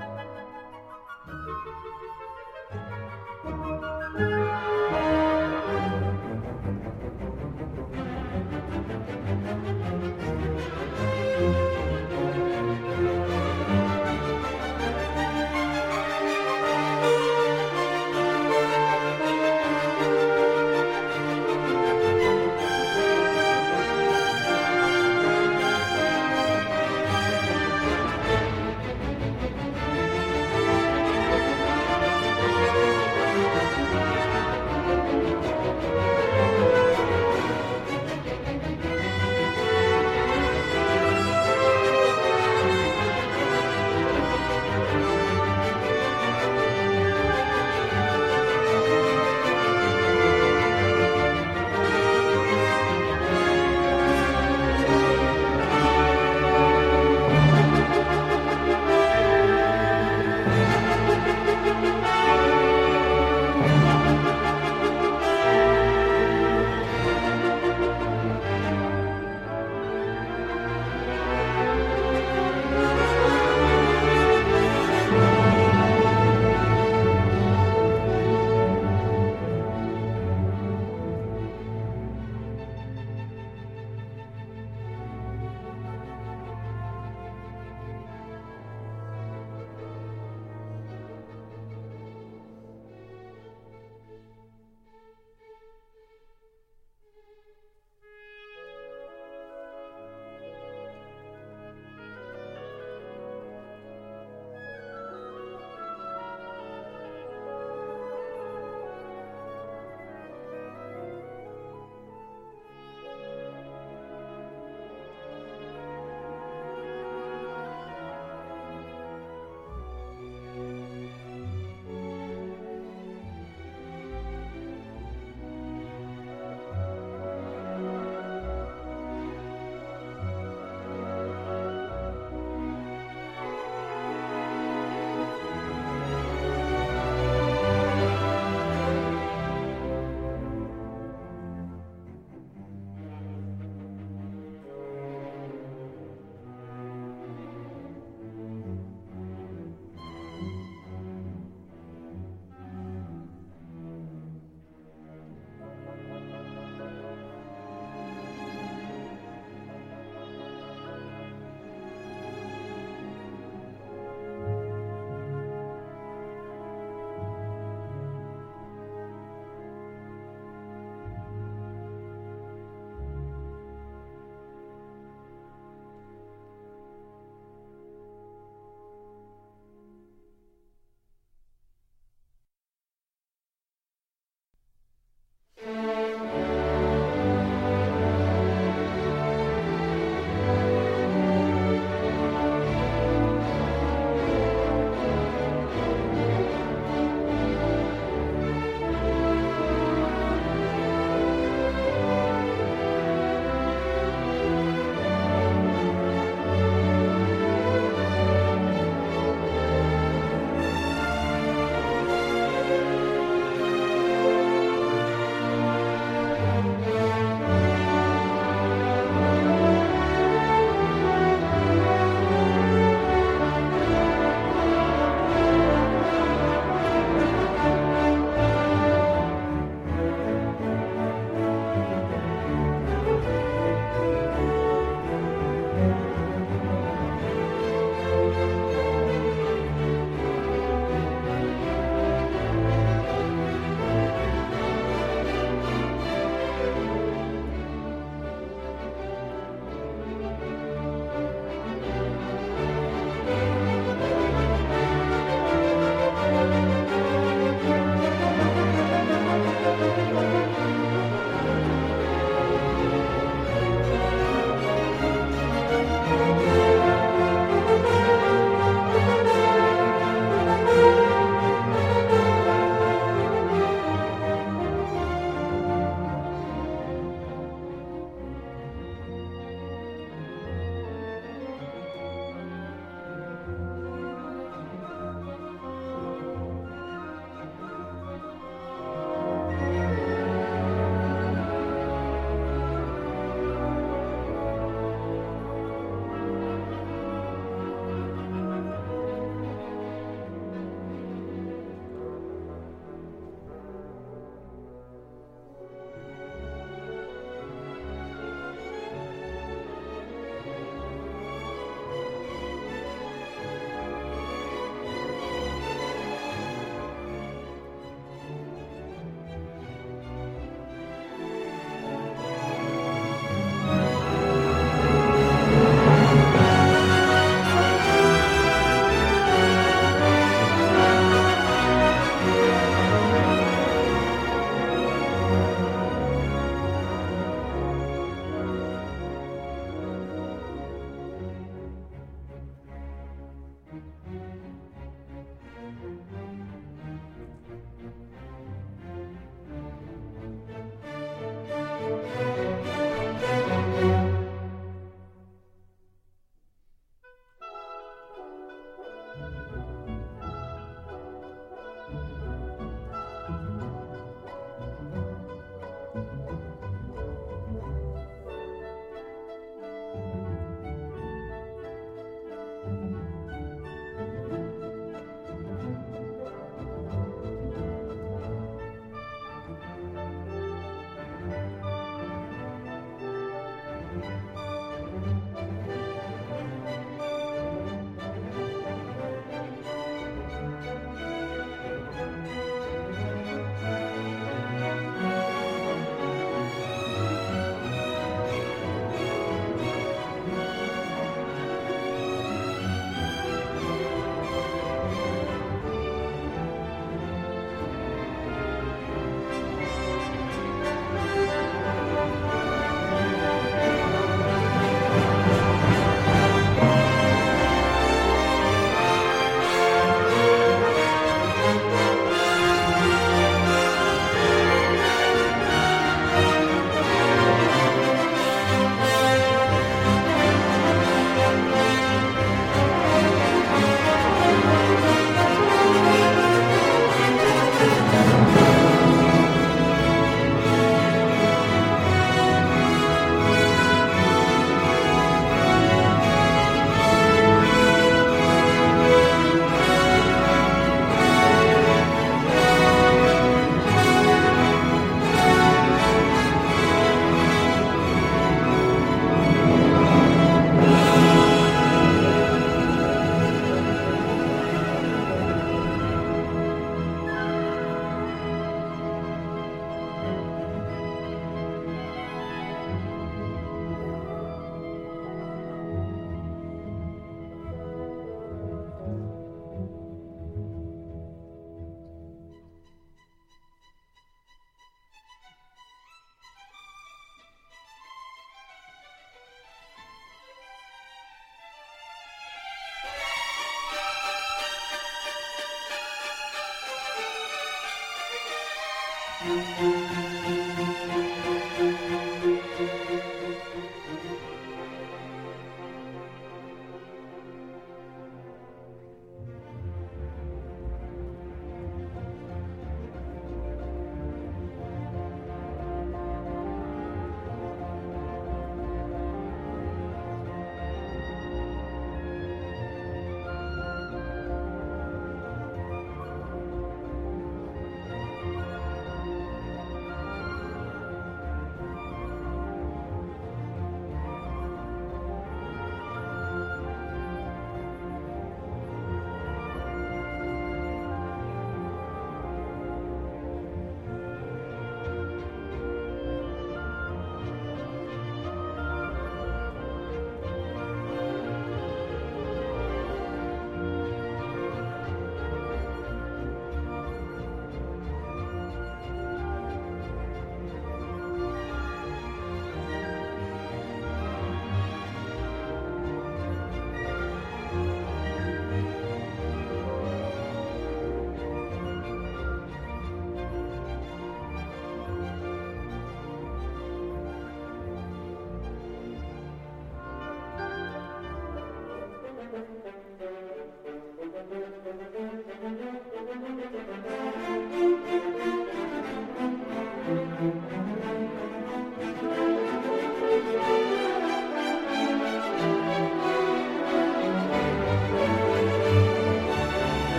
Thank you.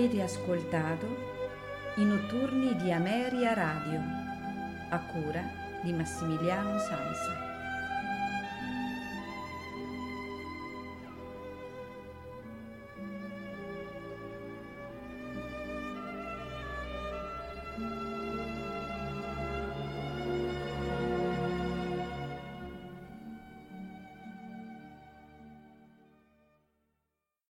Avete ascoltato